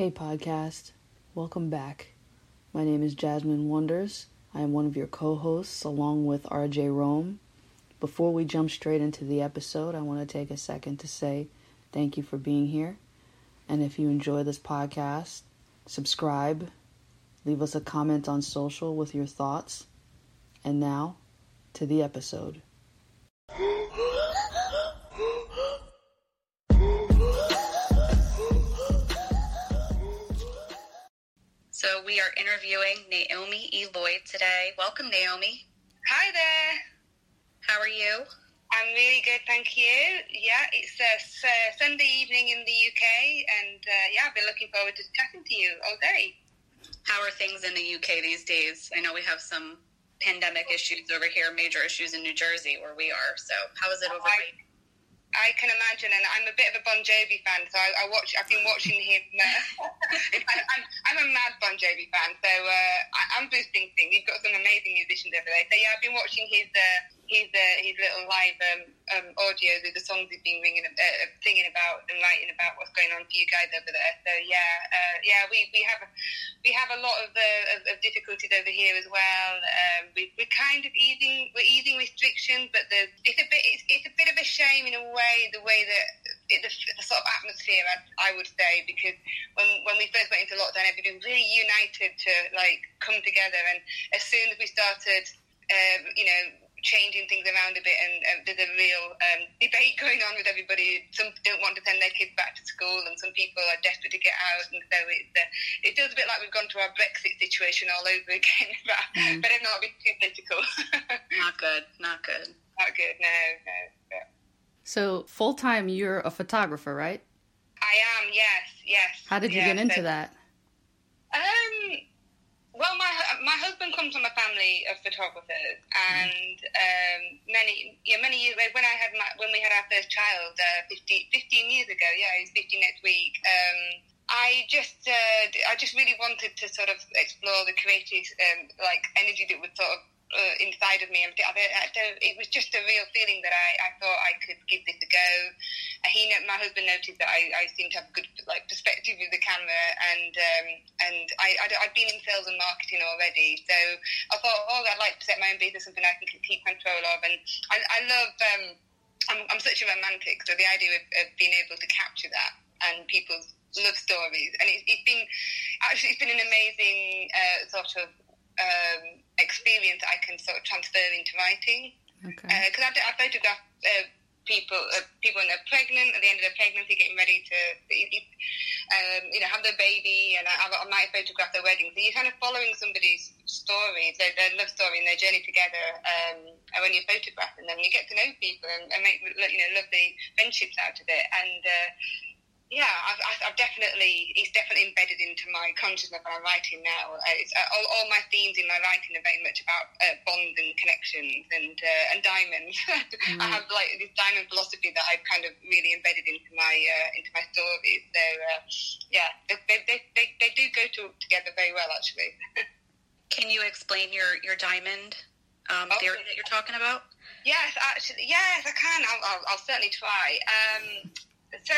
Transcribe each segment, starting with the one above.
Hey, podcast. Welcome back. My name is Jasmine Wonders. I am one of your co hosts along with RJ Rome. Before we jump straight into the episode, I want to take a second to say thank you for being here. And if you enjoy this podcast, subscribe, leave us a comment on social with your thoughts. And now, to the episode. Are interviewing Naomi E. Lloyd today. Welcome, Naomi. Hi there. How are you? I'm really good, thank you. Yeah, it's uh, uh, Sunday evening in the UK, and uh, yeah, I've been looking forward to chatting to you all day. How are things in the UK these days? I know we have some pandemic issues over here, major issues in New Jersey where we are. So, how is it over I, I can imagine, and I'm a bit of a Bon Jovi fan, so I, I watch. I've been watching him. Uh, I'm, I'm, a mad Bon Jovi fan, so uh, I, I'm boosting things. He's got some amazing musicians over there. So yeah, I've been watching his uh, his uh, his little live um, um, audio with the songs he's been ringing, uh, singing about and writing about what's going on for you guys over there. So yeah, uh, yeah, we, we have we have a lot of, uh, of, of difficulties over here as well. Um, we, we're kind of easing we're easing restrictions, but the, it's a bit it's, it's a bit of a shame in a way the way that the, the sort of atmosphere I, I would say because when when we first went into lockdown, everybody was really united to like come together, and as soon as we started. Uh, you know, changing things around a bit, and um, there's a real um, debate going on with everybody. Some don't want to send their kids back to school, and some people are desperate to get out, and so it's, uh, it feels a bit like we've gone to our Brexit situation all over again. but mm. better not be too political. not good. Not good. Not good. No. No. no. So full time, you're a photographer, right? I am. Yes. Yes. How did you get into so, that? Well, my my husband comes from a family of photographers, and um, many yeah many years when I had my, when we had our first child, uh, 15, 15 years ago, yeah, he's fifteen next week. Um, I just uh, I just really wanted to sort of explore the creative um, like energy that would sort of uh, inside of me. And I, it was just a real feeling that I, I thought I could give this a go. He, my husband, noticed that I, I seemed to have a good like perspective with the camera, and um, and I, I, had been in sales and marketing already, so I thought, oh, I'd like to set my own business, something I can keep control of, and I, I love. Um, I'm, I'm such a romantic, so the idea of, of being able to capture that and people's love stories, and it's, it's been actually it's been an amazing uh, sort of um, experience I can sort of transfer into writing. Because okay. uh, I, I photograph uh, people, uh, people when they're pregnant, at the end of their pregnancy, getting ready to, um, you know, have their baby, and I, I might photograph their wedding. So you're kind of following somebody's story, their, their love story, and their journey together. Um, and when you're photographing them, you get to know people and, and make you know lovely friendships out of it. And uh, yeah, I've, I've, definitely, it's definitely embedded into my consciousness when I'm writing now. Uh, uh, all, all, my themes in my writing are very much about uh, bonds and connections and uh, and diamonds. mm. I have like this diamond philosophy that I've kind of really embedded into my uh, into my stories. So uh, yeah, they, they, they, they, do go to, together very well, actually. Can you explain your your diamond um, okay. theory that you're talking about? Yes, actually, yes, I can. I'll, I'll, I'll certainly try. Um, so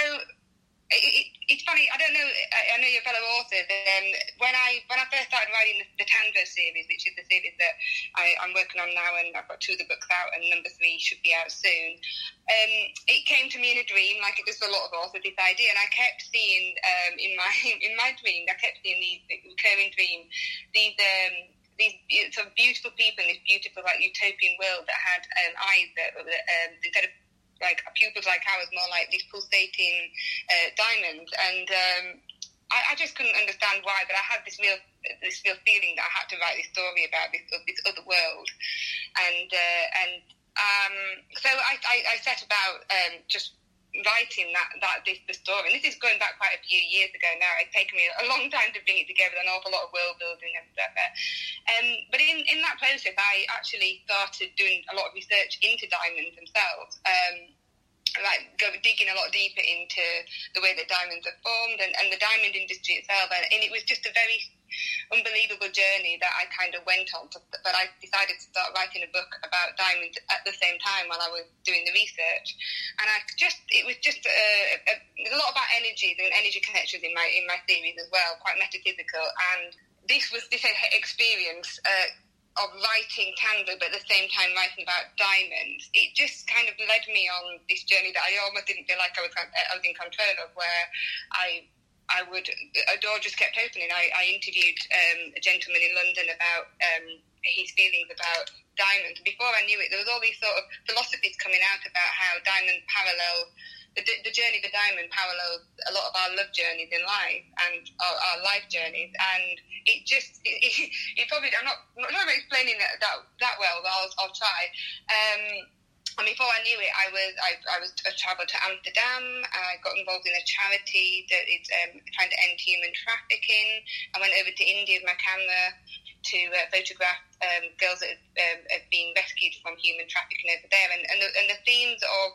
it, it's funny. I don't know. I, I know you're a fellow author. Um, when I when I first started writing the, the series, which is the series that I, am working on now, and I've got two of the books out, and number three should be out soon. Um, it came to me in a dream, like it does a lot of authors. This idea, and I kept seeing um, in my in my dream, I kept seeing these recurring dreams, these. Um, these sort of beautiful people in this beautiful, like utopian world that had um, eyes that, that um, instead of like pupils like ours, more like these pulsating uh, diamonds. And um, I, I, just couldn't understand why, but I had this real this real feeling that I had to write this story about this this other world, and uh, and um, so I, I, I, set about um, just writing that that this the story. And this is going back quite a few years ago now. It's taken me a long time to bring it together, an awful lot of world building and stuff. Um, but in, in that process, I actually started doing a lot of research into diamonds themselves. Um, like go, digging a lot deeper into the way that diamonds are formed and, and the diamond industry itself, and, and, it was just a very unbelievable journey that I kind of went on. But I decided to start writing a book about diamonds at the same time while I was doing the research, and I just it was just a, a, a lot about energies and energy connections in my in my theories as well, quite metaphysical. And this was this experience. Uh, of writing Tandro, but at the same time writing about diamonds, it just kind of led me on this journey that I almost didn't feel like I was I was in control of, where I I would a door just kept opening. I, I interviewed um, a gentleman in London about um, his feelings about diamonds. Before I knew it, there was all these sort of philosophies coming out about how diamonds parallel the, the journey of the diamond parallels a lot of our love journeys in life and our, our life journeys. And it just it, it, it probably I'm not I'm not explaining that that, that well, but I'll, I'll try. Um, and before I knew it, I was I, I was I travelled to Amsterdam. I got involved in a charity that is um, trying to end human trafficking. I went over to India with my camera to uh, photograph um, girls that have, um, have, been rescued from human trafficking over there, and and the, and the themes of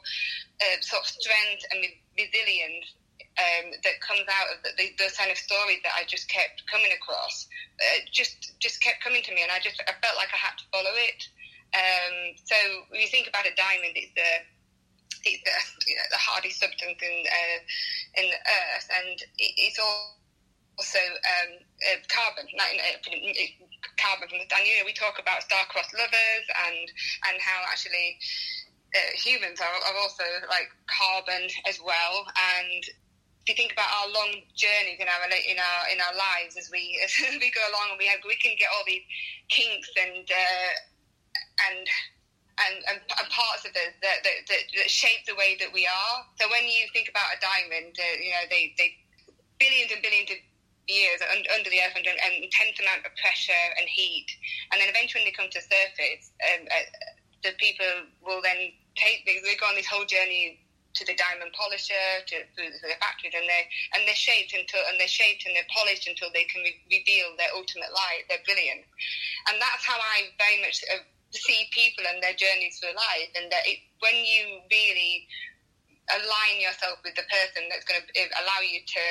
uh, sort of strength and resilience um, that comes out of the, the, those kind of stories that I just kept coming across, uh, just just kept coming to me, and I just I felt like I had to follow it. Um, so when you think about a diamond, it's the it's the, you know, the hardest substance in uh, in the earth, and it, it's also um, uh, carbon. carbon from the and you know we talk about star-crossed lovers and and how actually uh, humans are, are also like carbon as well and if you think about our long journeys in our in our in our lives as we as we go along and we have we can get all these kinks and uh, and and, and, and, parts of us that, that, that, that, shape the way that we are. So when you think about a diamond, uh, you know, they, they billions and billions of years under, the earth under an intense amount of pressure and heat, and then eventually when they come to surface, um, uh, the people will then take they, they go on this whole journey to the diamond polisher, to, to the factories, and they and they're shaped until and they're shaped and they're polished until they can re- reveal their ultimate light, their brilliance, and that's how I very much. Uh, see people and their journeys through life, and that it, when you really align yourself with the person that's going to allow you to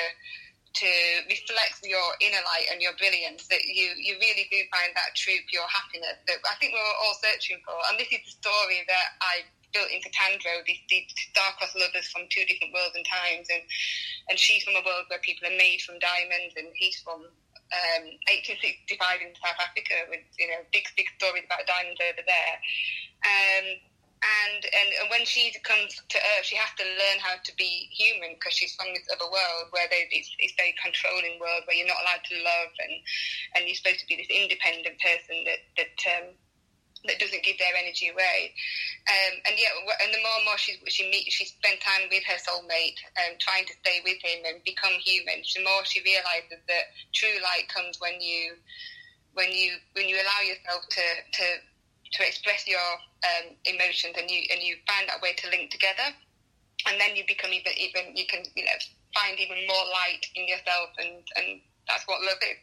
to reflect your inner light and your brilliance, that you, you really do find that true pure happiness that I think we're all searching for. And this is the story that I built into Tandro, these, these star-crossed lovers from two different worlds and times. And, and she's from a world where people are made from diamonds and he's from um, 1865 in South Africa with you know big big stories about diamonds over there. Um, and, and and when she comes to Earth, she has to learn how to be human because she's from this other world where they, it's, it's very controlling world where you're not allowed to love and and you're supposed to be this independent person that that um, that doesn't give their energy away. Um, and yeah, and the more and more she she meet, she spends time with her soulmate, um, trying to stay with him and become human. The more she realizes that true light comes when you when you when you allow yourself to to to express your um, emotions and you and you find that way to link together, and then you become even even you can you know find even more light in yourself and and that's what love is.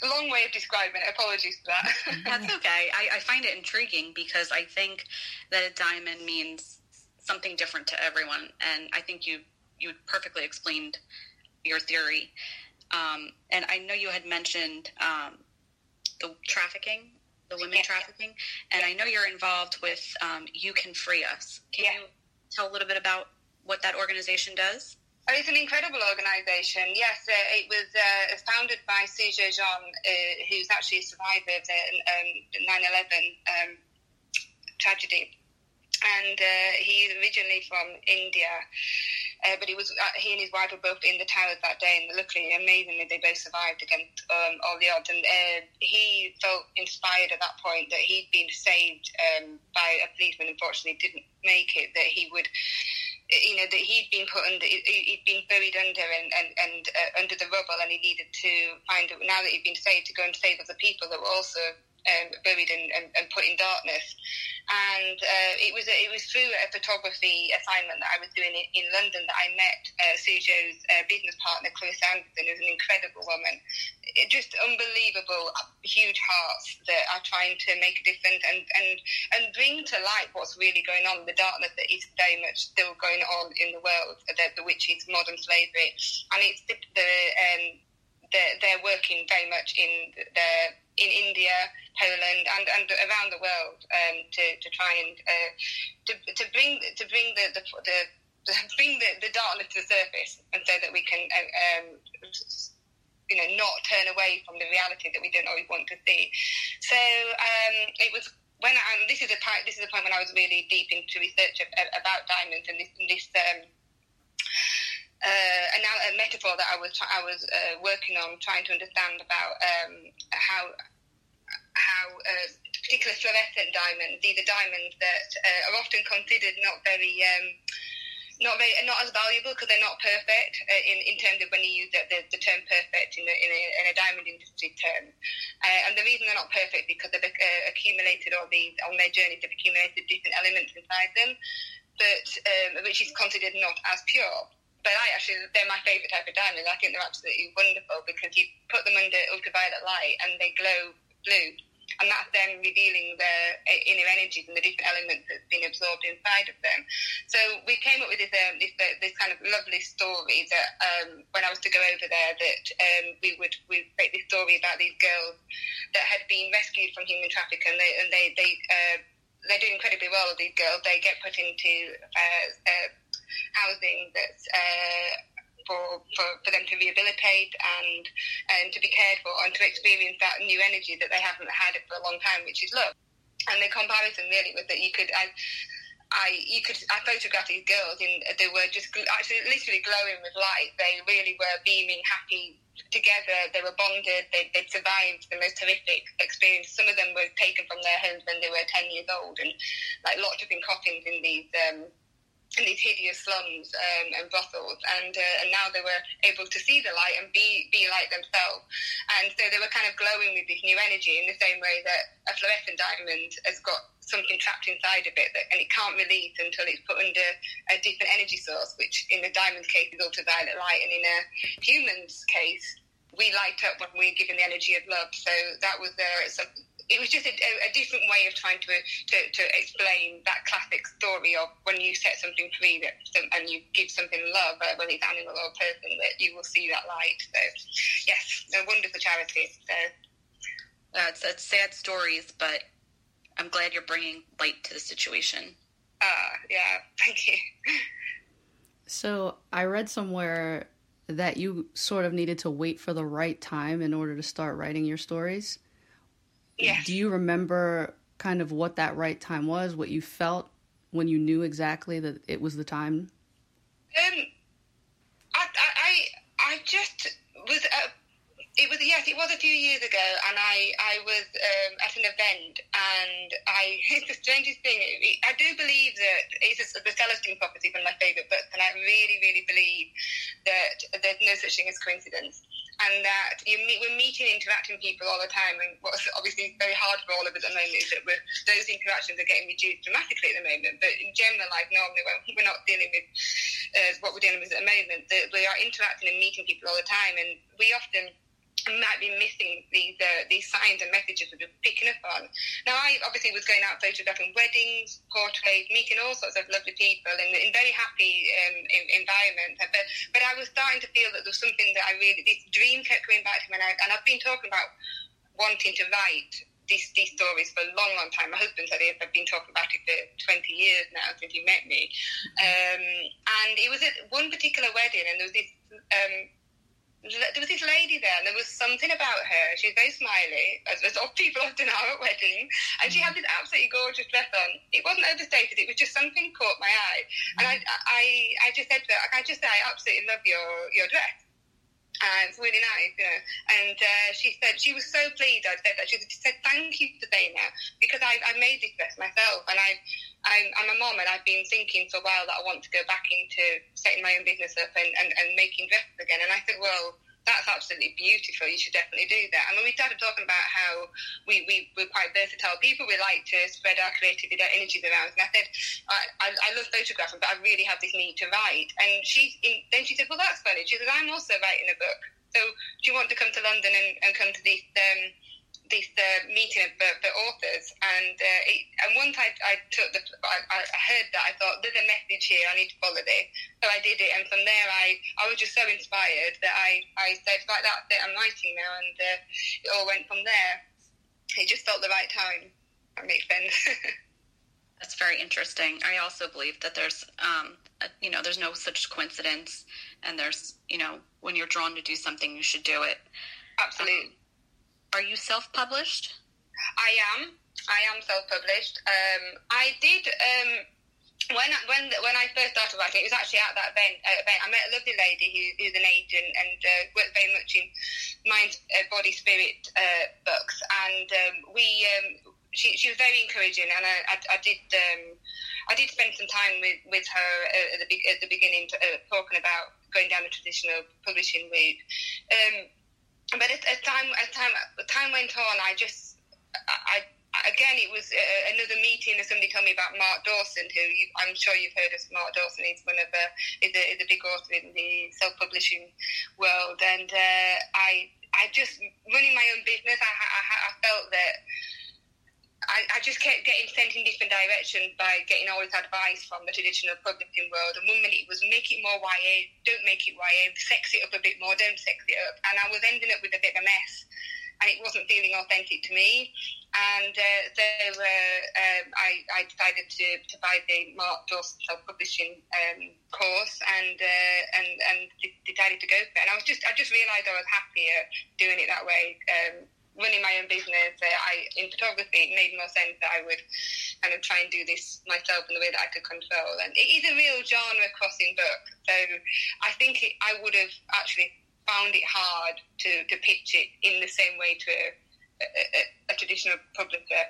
So, a long way of describing it. Apologies for that. that's okay. I, I find it intriguing because I think that a diamond means something different to everyone, and I think you you perfectly explained your theory. Um, and I know you had mentioned um, the trafficking, the women yeah. trafficking, and yeah. I know you're involved with um, You Can Free Us. Can you tell a little bit about what that organization does? Oh, it's an incredible organisation. Yes, uh, it was uh, founded by Sujo John, uh, who's actually a survivor of the um, 9/11 um, tragedy, and uh, he's originally from India. Uh, but he was uh, he and his wife were both in the towers that day, and luckily, amazingly, they both survived against um, all the odds. And he felt inspired at that point that he'd been saved um, by a policeman. Unfortunately, didn't make it. That he would you know that he'd been put under, he'd been buried under and and, and uh, under the rubble, and he needed to find now that he'd been saved to go and save other people that were also um, buried and, and, and, put in darkness. And uh, it was it was through a photography assignment that I was doing in, in London that I met uh, Sujo's uh, business partner, Chris Anderson, who's an incredible woman. It, just unbelievable, huge hearts that are trying to make a difference and, and, and bring to light what's really going on, the darkness that is very much still going on in the world, the, the which is modern slavery. And it's the, the um, they're, working very much in the in India, Poland, and, and around the world um, to, to try and uh, to, to bring to bring the, the, the bring the, the darkness to the surface, and so that we can uh, um, you know not turn away from the reality that we don't always want to see. So um, it was when I, this is a this is a point when I was really deep into research about diamonds and this, this um, uh, a, a metaphor that I was I was uh, working on, trying to understand about um, how how uh, particular fluorescent diamonds, these are diamonds that uh, are often considered not very um, not very not as valuable because they're not perfect uh, in, in terms of when you use the, the, the term perfect in in a, in a diamond industry term. Uh, and the reason they're not perfect because they've accumulated all these on their journeys they've accumulated different elements inside them, but um, which is considered not as pure but I actually, they're my favourite type of diamond. I think they're absolutely wonderful because you put them under ultraviolet light and they glow blue. And that's them revealing their inner energies and the different elements that's been absorbed inside of them. So we came up with this, um, this, uh, this kind of lovely story that um, when I was to go over there, that um, we would we create this story about these girls that had been rescued from human trafficking, and they and they they uh, they're doing incredibly well. These girls, they get put into uh, uh housing that's uh, for, for, for them to rehabilitate and and to be cared for and to experience that new energy that they haven't had for a long time, which is love. And the comparison really was that you could. I, I you could I photographed these girls and they were just actually literally glowing with light. They really were beaming, happy together. They were bonded. They, they'd survived the most horrific experience. Some of them were taken from their homes when they were ten years old and like locked up in coffins in these um, in these hideous slums um, and brothels, and uh, and now they were able to see the light and be be like themselves, and so they were kind of glowing with this new energy in the same way that a fluorescent diamond has got something trapped inside of it that, and it can't release until it's put under a different energy source, which in the diamond's case is ultraviolet light, and in a human's case we light up when we're given the energy of love. So that was uh, something it was just a, a, different way of trying to, to, to explain that classic story of when you set something free that and you give something love, uh, whether it's animal or a person, that you will see that light. So, yes, a wonderful charity. So, uh, it's, it's sad stories, but I'm glad you're bringing light to the situation. Ah, uh, yeah, thank you. So I read somewhere that you sort of needed to wait for the right time in order to start writing your stories. Yes. Do you remember kind of what that right time was, what you felt when you knew exactly that it was the time? Um, I, I, I just was. Uh, it was yes, it was a few years ago, and I I was um, at an event, and I it's the strangest thing. I do believe that it's a, the Celestine prophecy, one of my favourite books, and I really really believe that there's no such thing as coincidence and that you meet, we're meeting, interacting people all the time. And what's obviously very hard for all of us at the moment is that those interactions are getting reduced dramatically at the moment. But in general, like normally, when we're not dealing with uh, what we're dealing with at the moment. That we are interacting and meeting people all the time, and we often might be missing these uh, these signs and messages that we're picking up on. Now, I obviously was going out photographing weddings, portraits, meeting all sorts of lovely people in, in very happy um, in, environment. But but I was starting to feel that there was something that I really this dream kept coming back to me, and, I, and I've been talking about wanting to write these, these stories for a long, long time. My husband said I've been talking about it for 20 years now since he met me. Um, and it was at one particular wedding, and there was this um, there was this lady there, and there was something about her. She was very smiley, as, as people often are at weddings, and she had this absolutely gorgeous dress on. It wasn't overstated; it was just something caught my eye, and I, I, I just said to her, "I just say I absolutely love your your dress." And it's really nice, you know. And uh, she said she was so pleased I said that. She said, "Thank you for saying that because I, I made this dress myself, and I, I'm, I'm a mom, and I've been thinking for a while that I want to go back into setting my own business up and, and, and making dresses again." And I said, "Well." that's absolutely beautiful. You should definitely do that. And when we started talking about how we, we, we're quite versatile people, we like to spread our creativity, our energies around. And I said, I, I, I love photographing, but I really have this need to write. And she, in, then she said, well, that's funny. She said, I'm also writing a book. So do you want to come to London and, and come to this, um, this uh, meeting of the, the authors, and uh, it, and once I, I took the, I, I heard that I thought there's a message here. I need to follow this, so I did it, and from there I, I was just so inspired that I, I said right that's it. I'm writing now, and uh, it all went from there. It just felt the right time. That makes sense. That's very interesting. I also believe that there's, um, a, you know, there's no such coincidence, and there's, you know, when you're drawn to do something, you should do it. Absolutely. Um, are you self-published? I am. I am self-published. Um, I did um, when when when I first started writing. It was actually at that event. Uh, event I met a lovely lady who, who's an agent and uh, works very much in mind, uh, body, spirit uh, books, and um, we. Um, she, she was very encouraging, and I, I, I did um, I did spend some time with, with her at the, at the beginning, uh, talking about going down the traditional publishing route. But as, as time as time time went on, I just I, I again it was uh, another meeting and somebody told me about Mark Dawson, who you, I'm sure you've heard of. Mark Dawson He's one of the is a, is a big author in the self publishing world, and uh, I I just running my own business. I, I, I felt that. I, I, just kept getting sent in different directions by getting all this advice from the traditional publishing world. And one minute it was make it more YA, don't make it YA, sex it up a bit more, don't sex it up. And I was ending up with a bit of a mess. And it wasn't feeling authentic to me. And uh, so uh, um, I, I, decided to, to buy the Mark Dawson self-publishing um, course and, uh, and and decided to go for it. And I was just I just realised I was happier doing it that way. Um, running my own business, I in photography, it made more sense that I would kind of try and do this myself in the way that I could control. And it is a real genre crossing book, so I think it, I would have actually found it hard to, to pitch it in the same way to a, a, a traditional publisher,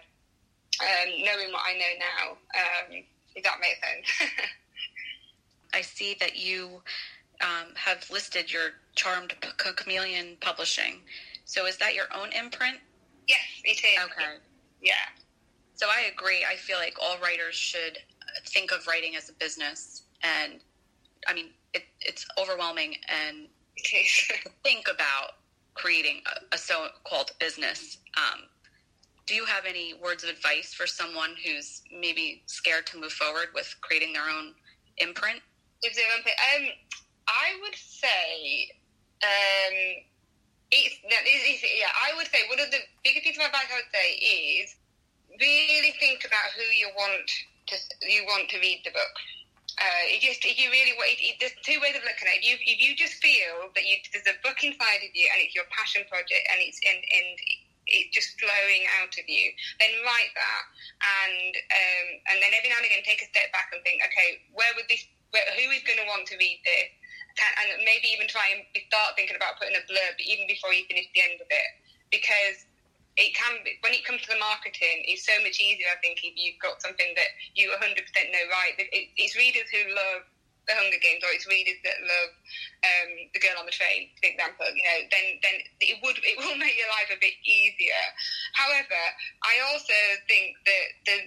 um, knowing what I know now. Um, if that makes sense. I see that you um, have listed your Charmed Chameleon Publishing. So is that your own imprint? Yes, it is. Okay. Yeah. So I agree. I feel like all writers should think of writing as a business, and I mean it, it's overwhelming and think about creating a, a so-called business. Um, do you have any words of advice for someone who's maybe scared to move forward with creating their own imprint? If their own, um, I would say um, it's, yeah, I would say one of the biggest pieces of advice I would say is really think about who you want to you want to read the book. Uh, it just if you really want, it, it, there's two ways of looking at it. If you, if you just feel that you, there's a book inside of you and it's your passion project and it's and, and it's just flowing out of you, then write that and um, and then every now and again take a step back and think, okay, where would this, where, who is going to want to read this? And maybe even try and start thinking about putting a blurb even before you finish the end of it, because it can be when it comes to the marketing, it's so much easier. I think if you've got something that you 100% know right, it, it's readers who love the Hunger Games, or it's readers that love um, the Girl on the Train, for example. You know, then then it would it will make your life a bit easier. However, I also think that there's,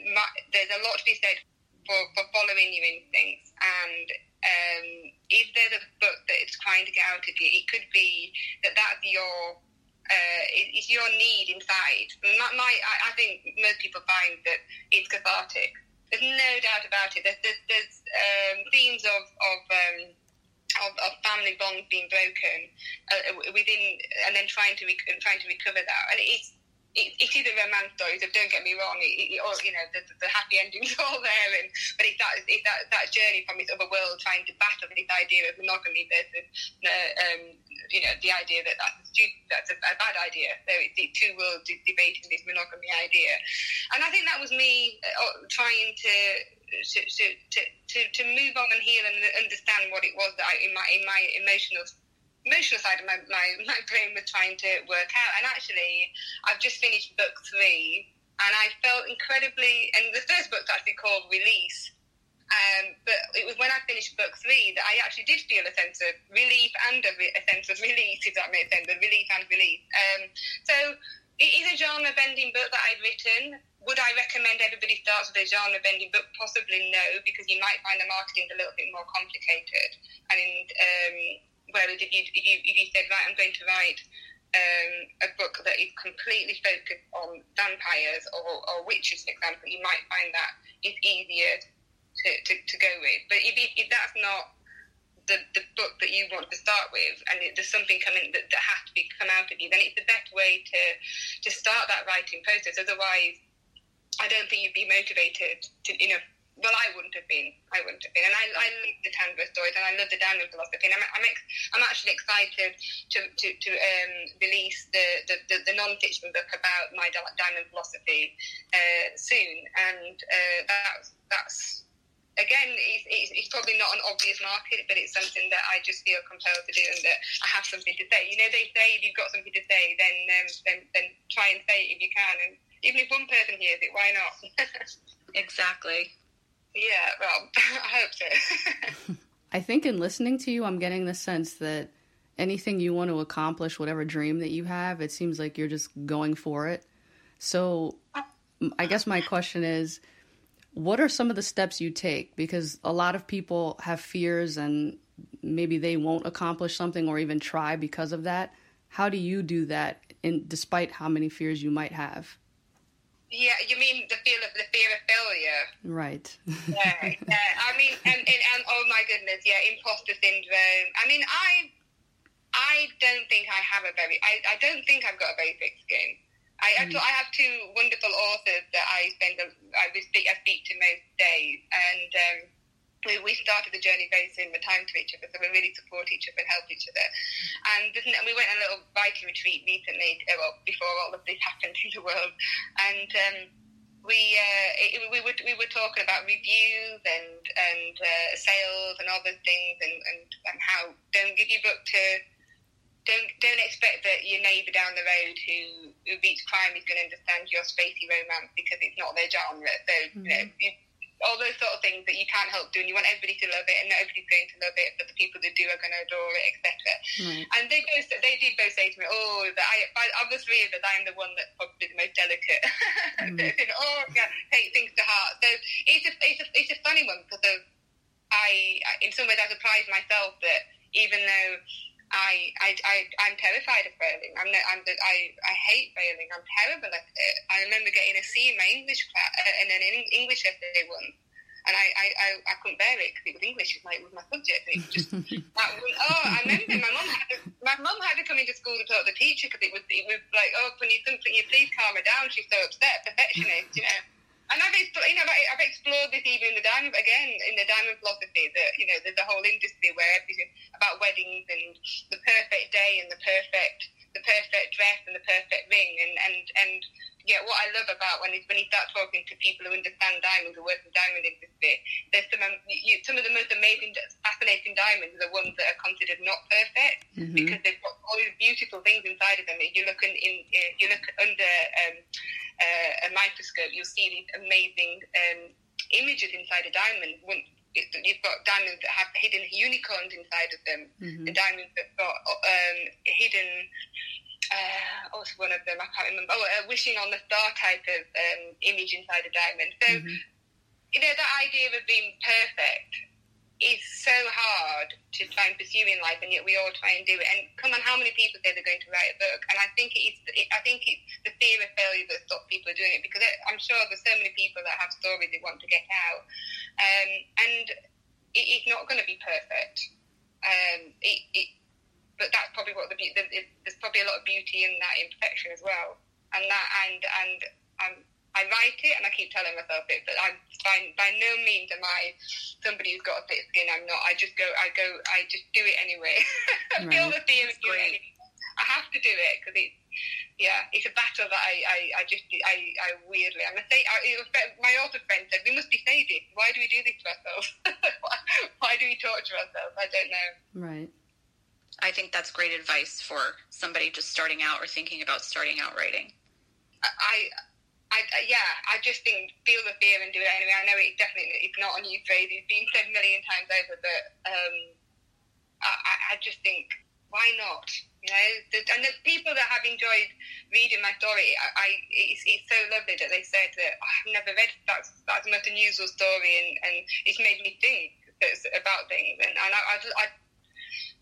there's a lot to be said for, for following your instincts and um, if there's a book that is trying to get out of you, it could be that that's your uh, it's your need inside. My, my, I, I think most people find that it's cathartic. There's no doubt about it. There's, there's, there's um, themes of of, um, of, of family bonds being broken uh, within, and then trying to rec- trying to recover that. And it's it, it is a romance story, don't get me wrong. It, it, all, you know, the, the happy ending's all there, and but it's that it's that that journey from this other world trying to battle this idea of monogamy versus, uh, um, you know, the idea that that's a, that's a, a bad idea. So it's the two worlds debating this monogamy idea, and I think that was me uh, trying to to, to, to, to move on and heal and understand what it was that I, in my in my emotional emotional side of my, my, my brain was trying to work out. And actually, I've just finished book three, and I felt incredibly. And the first book's actually called Release. Um, but it was when I finished book three that I actually did feel a sense of relief and a, a sense of release, if that makes sense, a relief and release. Um, so it is a genre bending book that I've written. Would I recommend everybody starts with a genre bending book? Possibly no, because you might find the marketing a little bit more complicated. And um, Whereas if you, if you, if you said, right, I'm going to write um, a book that is completely focused on vampires or, or witches, for example, you might find that it's easier to, to, to go with. But if, if that's not the, the book that you want to start with, and it, there's something coming that, that has to be come out of you, then it's the best way to to start that writing process. Otherwise, I don't think you'd be motivated to know well, I wouldn't have been. I wouldn't have been. And I, I love the Tandro stories and I love the Diamond philosophy. And I'm, I'm, ex, I'm actually excited to, to, to um, release the, the, the, the non fiction book about my Diamond philosophy uh, soon. And uh, that's, that's again, it's, it's, it's, probably not an obvious market, but it's something that I just feel compelled to do and that I have something to say. You know, they say if you've got something to say, then, um, then, then try and say it if you can. And even if one person hears it, why not? exactly. Yeah, well, I hope so. I think in listening to you, I'm getting the sense that anything you want to accomplish, whatever dream that you have, it seems like you're just going for it. So, I guess my question is what are some of the steps you take? Because a lot of people have fears and maybe they won't accomplish something or even try because of that. How do you do that in despite how many fears you might have? Yeah, you mean the fear of the fear of failure? Right. yeah, yeah. I mean, and, and, and oh my goodness, yeah, imposter syndrome. I mean, I, I don't think I have a very, I, I don't think I've got a very thick skin. I, mm. I, I have two wonderful authors that I spend, a, I speak, I speak to most days, and um, we, we started the journey very similar time to each other, so we really support each other and help each other. And we went on a little writing retreat recently, uh, well, before all of this happened in the world, and um, we uh, it, we were we were talking about reviews and and uh, sales and other things, and, and and how don't give your book to don't don't expect that your neighbour down the road who who beats crime is going to understand your spacey romance because it's not their genre. So mm-hmm. you know, you, all those sort of things that you can't help doing. You want everybody to love it, and not everybody's going to love it, but the people that do are going to adore it, etc. Right. And they both, they did both say to me, "Oh, that I, of the three of us, I am the one that's probably the most delicate." Mm. "Oh, yeah, take things to heart." So it's a, it's a, it's a funny one because of I, in some ways, I surprised myself that even though I, I, I, I'm terrified of failing. I'm, I'm the, I, I hate failing. I'm terrible at it. I remember getting a C in my English class, uh, in an English essay once, and I, I, I, I couldn't bear it because it was English. It was, like, it was my subject. And it was just that one, oh, I remember my mum had to, my mum had to come into school to talk to the teacher because it was it was like, oh, can you, can you please calm her down? She's so upset, perfectionist, you know. And I've explored, you know, I've explored this even in the diamond again in the diamond philosophy that you know there's a whole industry where everything about weddings and the perfect day and the perfect the perfect dress and the perfect ring and and and yeah, what I love about when he, when you start talking to people who understand diamonds, who work in diamond industry, there's some um, you, some of the most amazing, fascinating diamonds are the ones that are considered not perfect mm-hmm. because they've got all these beautiful things inside of them. If you look in, in if you look under um, uh, a microscope, you'll see these amazing um, images inside a diamond. When, you've got diamonds that have hidden unicorns inside of them, mm-hmm. the diamonds that got um, hidden. Uh, one of them I can't remember. Oh, a wishing on the star type of um, image inside a diamond. So, mm-hmm. you know, that idea of being perfect is so hard to try and pursue in life, and yet we all try and do it. And come on, how many people say they're going to write a book? And I think it's, it, I think it's the fear of failure that stops people doing it because I'm sure there's so many people that have stories they want to get out, um, and it, it's not going to be perfect. Um, it, it, but that's probably what the, the, there's probably a lot of beauty in that imperfection as well, and that and and I'm I write it and I keep telling myself it, but I'm by, by no means am I somebody who's got a thick skin. I'm not. I just go, I go, I just do it anyway. I right. feel the fear of doing it. I have to do it because it's, yeah, it's a battle that I, I, I just, I, I weirdly, I'm a say, I, my author friend said, we must be sadists. Why do we do this to ourselves? why, why do we torture ourselves? I don't know. Right. I think that's great advice for somebody just starting out or thinking about starting out writing. I, I, yeah, I just think feel the fear and do it anyway. I know it's definitely it's not a new phrase; it's been said a million times over, but um, I, I just think why not? You know, and the people that have enjoyed reading my story, I, I it's, it's, so lovely that they said that oh, I've never read that that's the most unusual story, and, and it's made me think about things, and, and I, I, I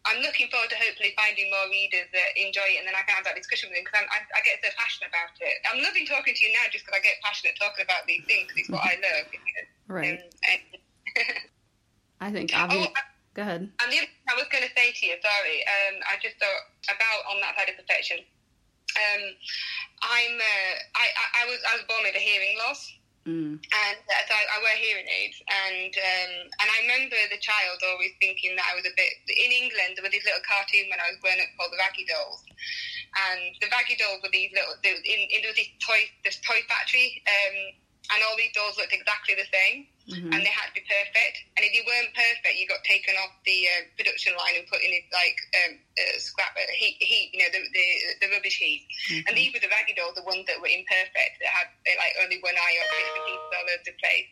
I'm looking forward to hopefully finding more readers that enjoy it, and then I can have that discussion with them because I, I get so passionate about it. I'm loving talking to you now just because I get passionate talking about these things. because It's what I love. Right. Um, and I think. Obviously, oh, go ahead. And the other thing I was going to say to you, sorry, um, I just thought about on that side of perfection. Um, I'm. Uh, I, I was. I was born with a hearing loss. Mm. And so I, I, wear hearing aids, and um, and I remember the child always thinking that I was a bit. In England, there were these little cartoons when I was growing up called the Raggy Dolls, and the Raggy Dolls were these little. There in, in, there was this toy, this toy factory, um, and all these dolls looked exactly the same mm-hmm. and they had to be perfect. And if you weren't perfect, you got taken off the uh, production line and put in like um, uh, scrap uh, heat, heat, you know, the the, the rubbish heat. Mm-hmm. And these were the raggy dolls, the ones that were imperfect, that had uh, like only one eye or bits and pieces all over the place.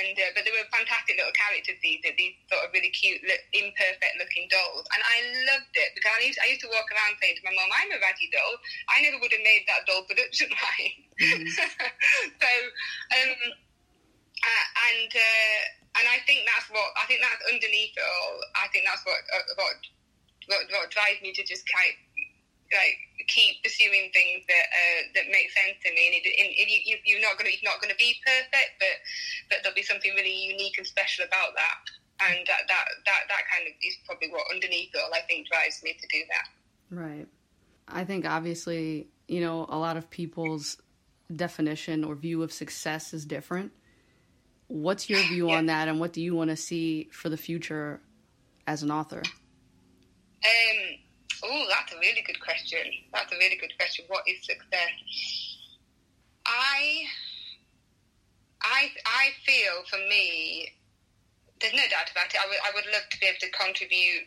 And uh, but they were fantastic little characters. These these sort of really cute, imperfect looking dolls, and I loved it because I used I used to walk around saying to my mom, "I'm a raggy doll. I never would have made that doll production line." Mm-hmm. so. Um, uh, and uh, and I think that's what I think that's underneath it all. I think that's what uh, what, what what drives me to just kind like keep pursuing things that uh, that make sense to me. And, it, and you, you, are not to you're not to be perfect, but but there'll be something really unique and special about that. And that that that that kind of is probably what underneath it all I think drives me to do that. Right. I think obviously you know a lot of people's definition or view of success is different What's your view yeah. on that, and what do you want to see for the future as an author? Um, oh, that's a really good question. That's a really good question. What is success? I, I, I feel for me, there's no doubt about it. I would, I would love to be able to contribute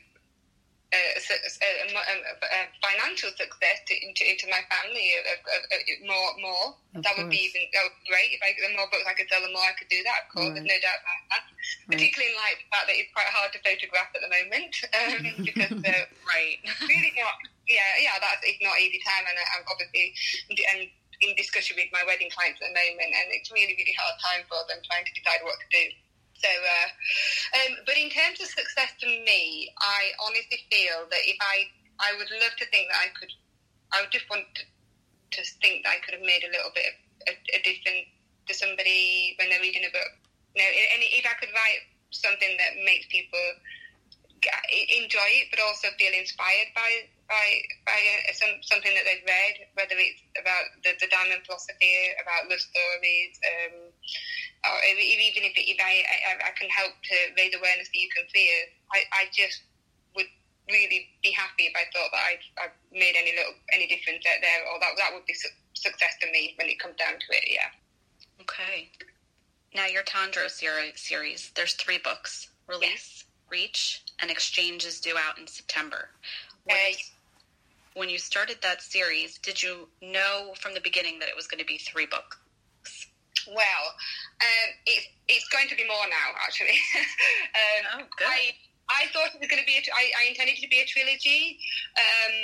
financial success to, into, into my family more more of that course. would be even that would be great if I the more books I could sell the more I could do that of course right. there's no doubt about that right. particularly in light of the fact that it's quite hard to photograph at the moment um, because uh, right really not yeah yeah that's it's not easy time and I'm obviously and in discussion with my wedding clients at the moment and it's really really hard time for them trying to decide what to do so, uh, um, but in terms of success for me, I honestly feel that if I, I would love to think that I could, I would just want to, to think that I could have made a little bit of a, a difference to somebody when they're reading a book. You know, and if I could write something that makes people enjoy it, but also feel inspired by by by uh, some, something that they've read, whether it's about the, the diamond philosophy, about love stories, um, or even if, if I, I, I can help to raise awareness that you can fear, I, I just would really be happy if I thought that I'd, I'd made any little any difference out there, or that that would be su- success to me when it comes down to it. Yeah. Okay. Now your Tandro series, there's three books: Release, yes. Reach, and Exchange is due out in September. When, uh, when you started that series, did you know from the beginning that it was going to be three books? Well, um, it's it's going to be more now. Actually, um, oh, good. I, I thought it was going to be. A, I, I intended it to be a trilogy, um,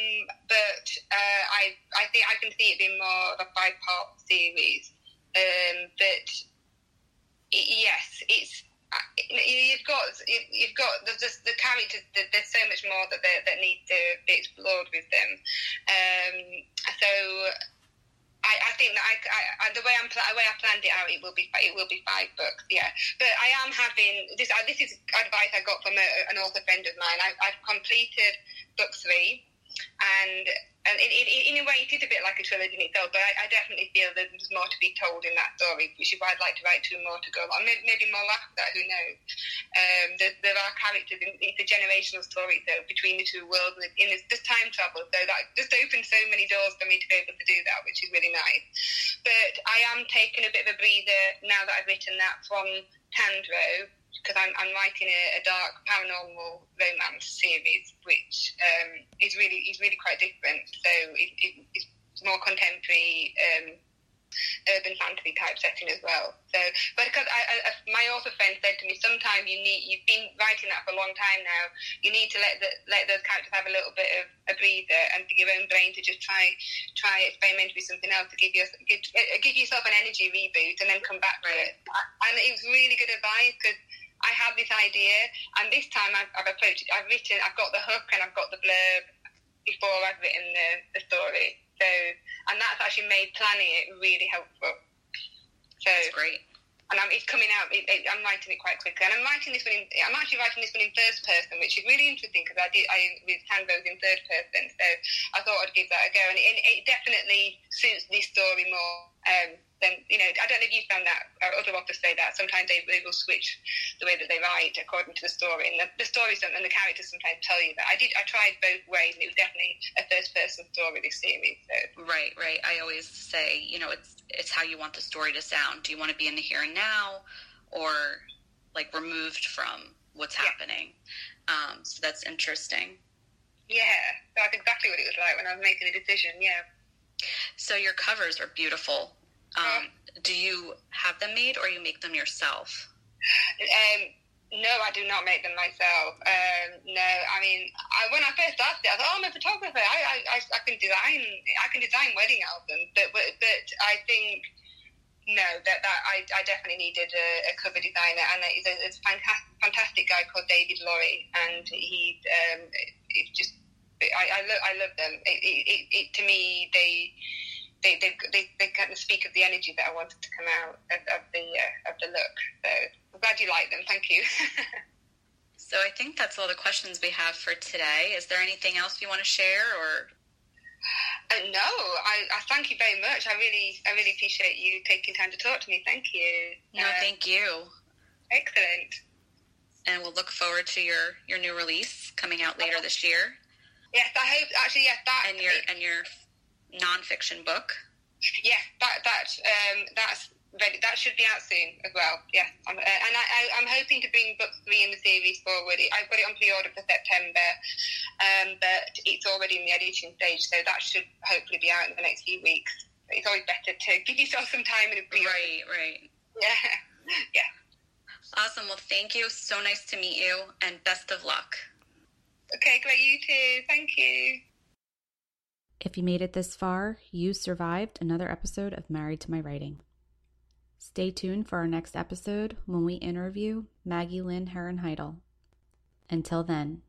but uh, I I think I can see it being more of a five part series. Um, but it, yes, it's uh, you've got you've got the, the, the characters. There's so much more that that need to be explored with them. Um, so think that I, I, the way I'm the way I planned it out, it will be it will be five books, yeah. But I am having this. Uh, this is advice I got from a, an author friend of mine. I, I've completed book three, and and in a way, it is a bit like a trilogy in itself, but I, I, definitely feel there's more to be told in that story, which is why I'd like to write two more to go on. Maybe, maybe more after that, who knows? Um, there, there, are characters, in, it's a generational story, though, between the two worlds, and in this, time travel, so that just opened so many doors for me to be able to do that, which is really nice. But I am taking a bit of a breather now that I've written that from Tandro because I'm, I'm writing a, a, dark paranormal romance series, which um, is really is really quite different. So it, it, it's more contemporary. Um, urban fantasy type setting as well. So, but because I, I, my author friend said to me, sometimes you need you've been writing that for a long time now. You need to let the, let those characters have a little bit of a breather and for your own brain to just try try experiment with something else to give you give, give yourself an energy reboot and then come back to it. And it was really good advice because I have this idea, and this time I've, I've approached it. I've written, I've got the hook, and I've got the blurb before I've written the, the story. So, and that's actually made planning it really helpful. So that's great. And I'm, it's coming out. It, it, I'm writing it quite quickly, and I'm writing this one. In, I'm actually writing this one in first person, which is really interesting because I did I with Tandro's in third person. So I thought I'd give that a go, and it, it definitely suits this story more. Um, then you know I don't know if you found that other authors say that. Sometimes they, they will switch the way that they write according to the story. And the, the stories and the characters sometimes tell you that. I did I tried both ways and it was definitely a first person story this series so. right right. I always say you know it's it's how you want the story to sound. Do you want to be in the here and now or like removed from what's yeah. happening? Um, so that's interesting. Yeah that's exactly what it was like when I was making the decision yeah. So your covers are beautiful um, do you have them made or you make them yourself? Um, no, I do not make them myself. Um, no, I mean, I, when I first asked started, I thought, oh, I'm a photographer. I, I, I can design. I can design wedding albums. But, but, but I think no, that, that I, I definitely needed a, a cover designer, and it's a, a fantastic, fantastic guy called David Laurie, and he um, it, just I, I, lo- I love them. It, it, it, to me, they they, they, they, they kind of speak of the energy that I wanted to come out of, of the uh, of the look. So I'm glad you like them. Thank you. so I think that's all the questions we have for today. Is there anything else you want to share or? Uh, no, I, I, thank you very much. I really, I really appreciate you taking time to talk to me. Thank you. No, uh, thank you. Excellent. And we'll look forward to your your new release coming out later this year. Yes, I hope. Actually, yes, that and your and your nonfiction book. Yeah, that that um, that's ready. That should be out soon as well. Yeah, um, uh, and I, am hoping to bring book three in the series forward. I've got it on pre-order for September, um, but it's already in the editing stage, so that should hopefully be out in the next few weeks. It's always better to give yourself some time in a pre-order. Right, right. Yeah, yeah. Awesome. Well, thank you. So nice to meet you, and best of luck. Okay, great. You too. Thank you. If you made it this far, you survived another episode of Married to My Writing. Stay tuned for our next episode when we interview Maggie Lynn Heron Heidel. Until then.